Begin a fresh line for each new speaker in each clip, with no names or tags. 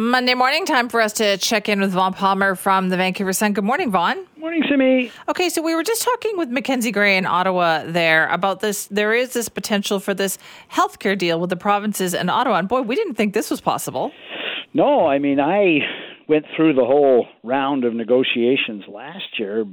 Monday morning, time for us to check in with Vaughn Palmer from the Vancouver Sun. Good morning, Vaughn.
Morning, Simi.
Okay, so we were just talking with Mackenzie Gray in Ottawa there about this. There is this potential for this healthcare deal with the provinces and Ottawa. And boy, we didn't think this was possible.
No, I mean, I went through the whole round of negotiations last year,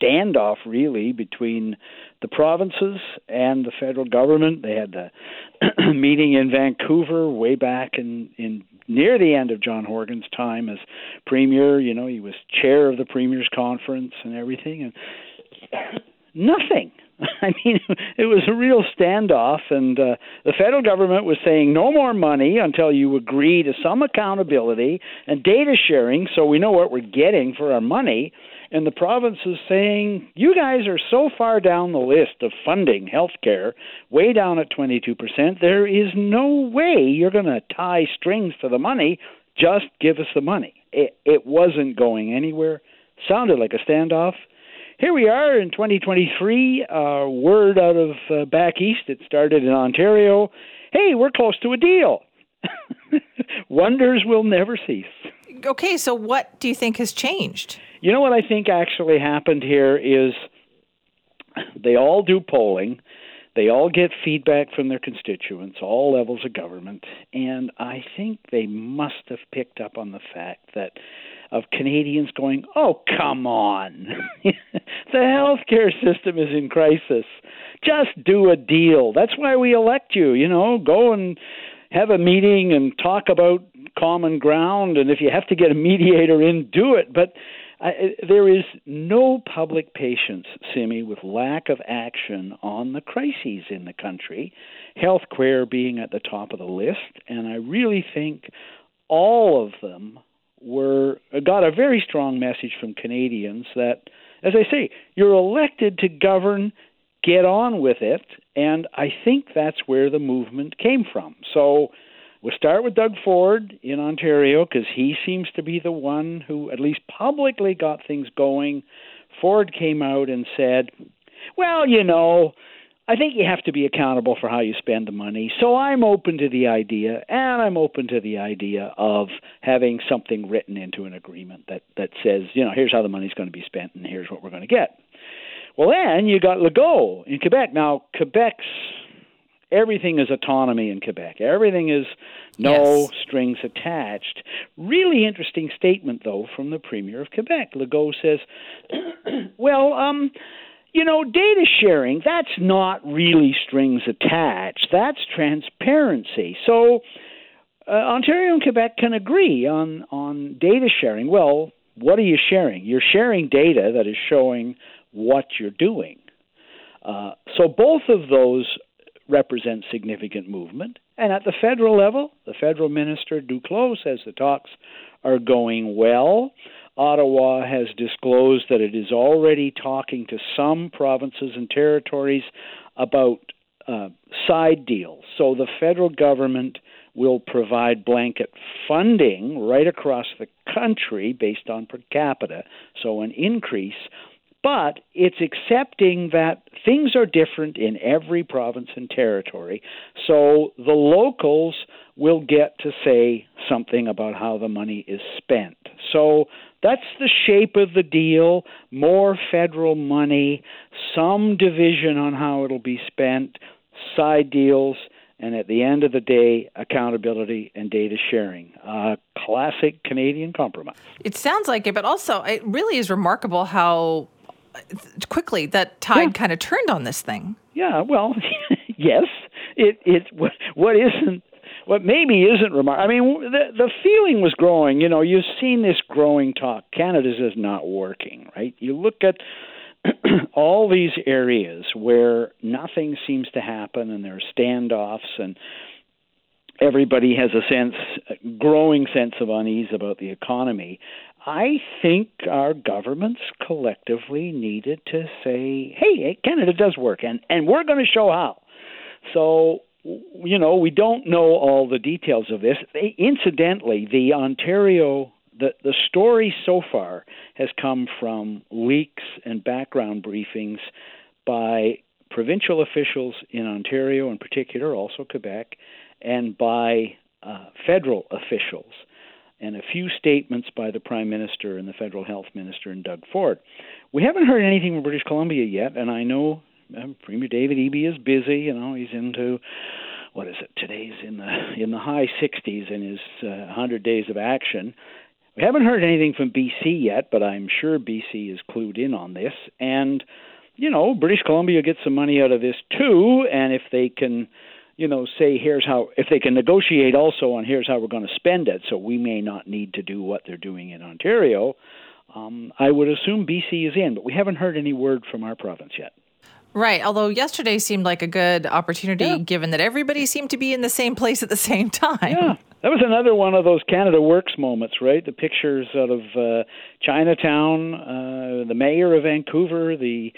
standoff really between the provinces and the federal government. They had the meeting in Vancouver way back in in near the end of John Horgan's time as premier. You know, he was chair of the premiers conference and everything, and nothing. I mean, it was a real standoff, and uh, the federal government was saying no more money until you agree to some accountability and data sharing, so we know what we're getting for our money and the province is saying, you guys are so far down the list of funding health care, way down at 22%, there is no way you're going to tie strings to the money. Just give us the money. It, it wasn't going anywhere. Sounded like a standoff. Here we are in 2023. Uh, word out of uh, back east, it started in Ontario. Hey, we're close to a deal. Wonders will never cease.
Okay, so what do you think has changed?
You know what I think actually happened here is they all do polling. They all get feedback from their constituents, all levels of government, and I think they must have picked up on the fact that of Canadians going, "Oh, come on. the healthcare system is in crisis. Just do a deal. That's why we elect you, you know, go and have a meeting and talk about common ground and if you have to get a mediator in, do it." But I, there is no public patience, Simi, with lack of action on the crises in the country, health care being at the top of the list. And I really think all of them were got a very strong message from Canadians that, as I say, you're elected to govern, get on with it, and I think that's where the movement came from. So We'll start with Doug Ford in Ontario because he seems to be the one who, at least publicly, got things going. Ford came out and said, Well, you know, I think you have to be accountable for how you spend the money. So I'm open to the idea, and I'm open to the idea of having something written into an agreement that, that says, you know, here's how the money's going to be spent, and here's what we're going to get. Well, then you got Legault in Quebec. Now, Quebec's everything is autonomy in Quebec. Everything is no
yes.
strings attached. Really interesting statement, though, from the Premier of Quebec. Legault says, well, um, you know, data sharing, that's not really strings attached. That's transparency. So uh, Ontario and Quebec can agree on, on data sharing. Well, what are you sharing? You're sharing data that is showing what you're doing. Uh, so both of those represent significant movement. And at the federal level, the federal minister Duclos says the talks are going well. Ottawa has disclosed that it is already talking to some provinces and territories about uh, side deals. So the federal government will provide blanket funding right across the country based on per capita, so an increase but it's accepting that things are different in every province and territory. So the locals will get to say something about how the money is spent. So that's the shape of the deal more federal money, some division on how it'll be spent, side deals. And at the end of the day, accountability and data sharing. Uh, classic Canadian compromise.
It sounds like it, but also it really is remarkable how quickly that tide yeah. kind of turned on this thing.
Yeah, well, yes, it it what, what isn't what maybe isn't remarkable. I mean, the the feeling was growing. You know, you've seen this growing talk. Canada's is not working, right? You look at all these areas where nothing seems to happen, and there are standoffs, and everybody has a sense, a growing sense of unease about the economy. I think our governments collectively needed to say, "Hey, Canada does work, and and we're going to show how." So, you know, we don't know all the details of this. Incidentally, the Ontario the the story so far has come from leaks and background briefings by provincial officials in Ontario, in particular, also Quebec, and by uh, federal officials and a few statements by the Prime Minister and the Federal Health Minister and Doug Ford. We haven't heard anything from British Columbia yet, and I know uh, Premier David Eby is busy. You know, he's into what is it? Today's in the in the high 60s in his uh, 100 days of action. We haven't heard anything from BC yet, but I'm sure BC is clued in on this. And you know, British Columbia gets some money out of this too, and if they can you know, say here's how if they can negotiate also on here's how we're going to spend it, so we may not need to do what they're doing in Ontario. Um, I would assume BC is in, but we haven't heard any word from our province yet.
Right. Although yesterday seemed like a good opportunity, yeah. given that everybody seemed to be in the same place at the same time.
Yeah. That was another one of those Canada Works moments, right? The pictures out of uh, Chinatown, uh, the mayor of Vancouver, the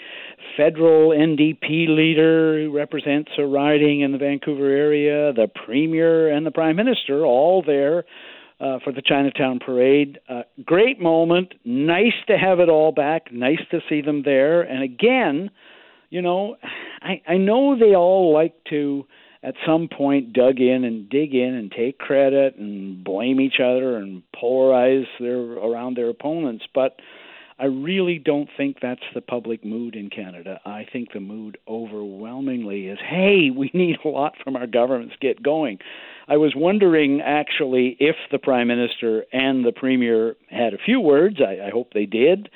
federal NDP leader who represents a riding in the Vancouver area, the premier and the prime minister, all there uh, for the Chinatown parade. Uh, great moment. Nice to have it all back. Nice to see them there. And again, you know, I, I know they all like to at some point dug in and dig in and take credit and blame each other and polarize their around their opponents but I really don't think that's the public mood in Canada. I think the mood overwhelmingly is, hey, we need a lot from our governments get going. I was wondering actually if the prime minister and the premier had a few words. I, I hope they did.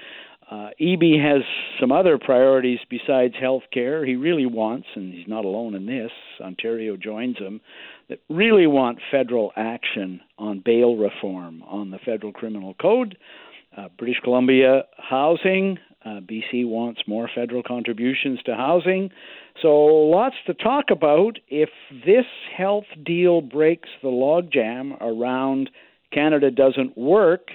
Uh, Eby has some other priorities besides health care. He really wants, and he's not alone in this, Ontario joins him, that really want federal action on bail reform, on the federal criminal code. Uh, British Columbia housing. Uh, BC wants more federal contributions to housing. So, lots to talk about. If this health deal breaks the logjam around Canada doesn't work,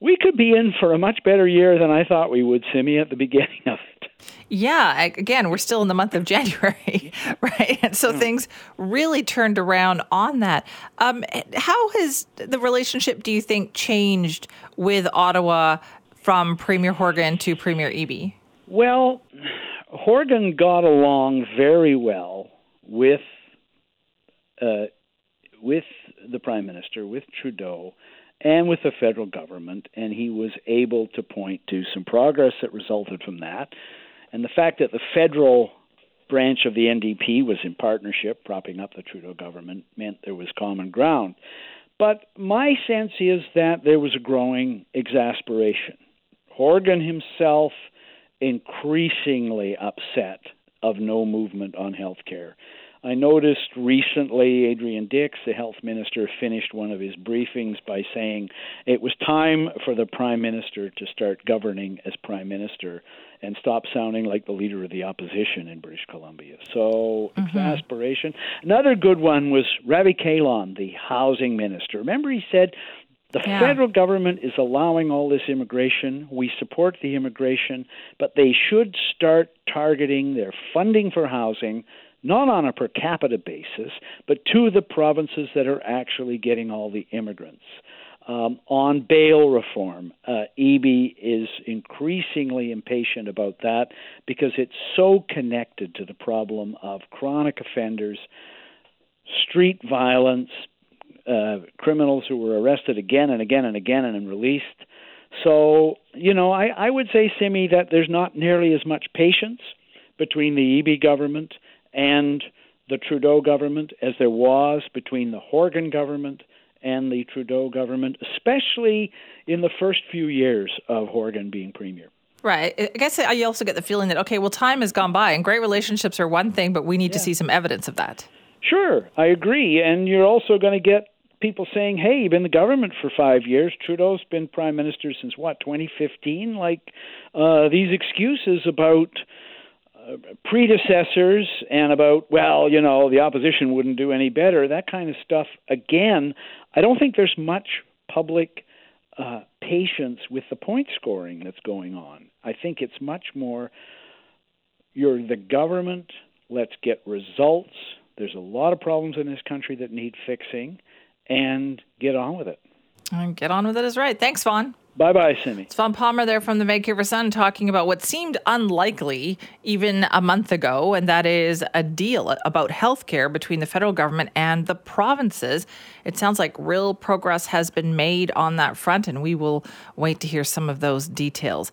we could be in for a much better year than I thought we would, Simi, at the beginning of it.
Yeah, again, we're still in the month of January, right? And so yeah. things really turned around on that. Um, how has the relationship, do you think, changed with Ottawa from Premier Horgan to Premier Eby?
Well, Horgan got along very well with uh, with the Prime Minister, with Trudeau and with the federal government, and he was able to point to some progress that resulted from that. And the fact that the federal branch of the NDP was in partnership, propping up the Trudeau government, meant there was common ground. But my sense is that there was a growing exasperation. Horgan himself increasingly upset of no movement on health care. I noticed recently Adrian Dix, the health minister, finished one of his briefings by saying it was time for the prime minister to start governing as prime minister and stop sounding like the leader of the opposition in British Columbia. So, mm-hmm. exasperation. Another good one was Ravi Kahlon, the housing minister. Remember, he said the yeah. federal government is allowing all this immigration. We support the immigration, but they should start targeting their funding for housing not on a per capita basis, but to the provinces that are actually getting all the immigrants. Um, on bail reform, uh, Eby is increasingly impatient about that because it's so connected to the problem of chronic offenders, street violence, uh, criminals who were arrested again and again and again and released. So, you know, I, I would say, Simi, that there's not nearly as much patience between the Eby government and the Trudeau government as there was between the Horgan government and the Trudeau government, especially in the first few years of Horgan being premier.
Right. I guess you also get the feeling that, okay, well, time has gone by and great relationships are one thing, but we need yeah. to see some evidence of that.
Sure, I agree. And you're also going to get people saying, hey, you've been in the government for five years. Trudeau's been prime minister since what, 2015? Like, uh, these excuses about predecessors and about well you know the opposition wouldn't do any better that kind of stuff. Again i don't think there's much public uh, patience with the point scoring that's going on. I think it's much more you're the government let's get results. There's a lot of problems in this country that need fixing and get on with it
and get on with it is right thanks Vaughn
Bye bye, Simi.
It's Vaughn Palmer there from the Vancouver Sun talking about what seemed unlikely even a month ago, and that is a deal about health care between the federal government and the provinces. It sounds like real progress has been made on that front, and we will wait to hear some of those details.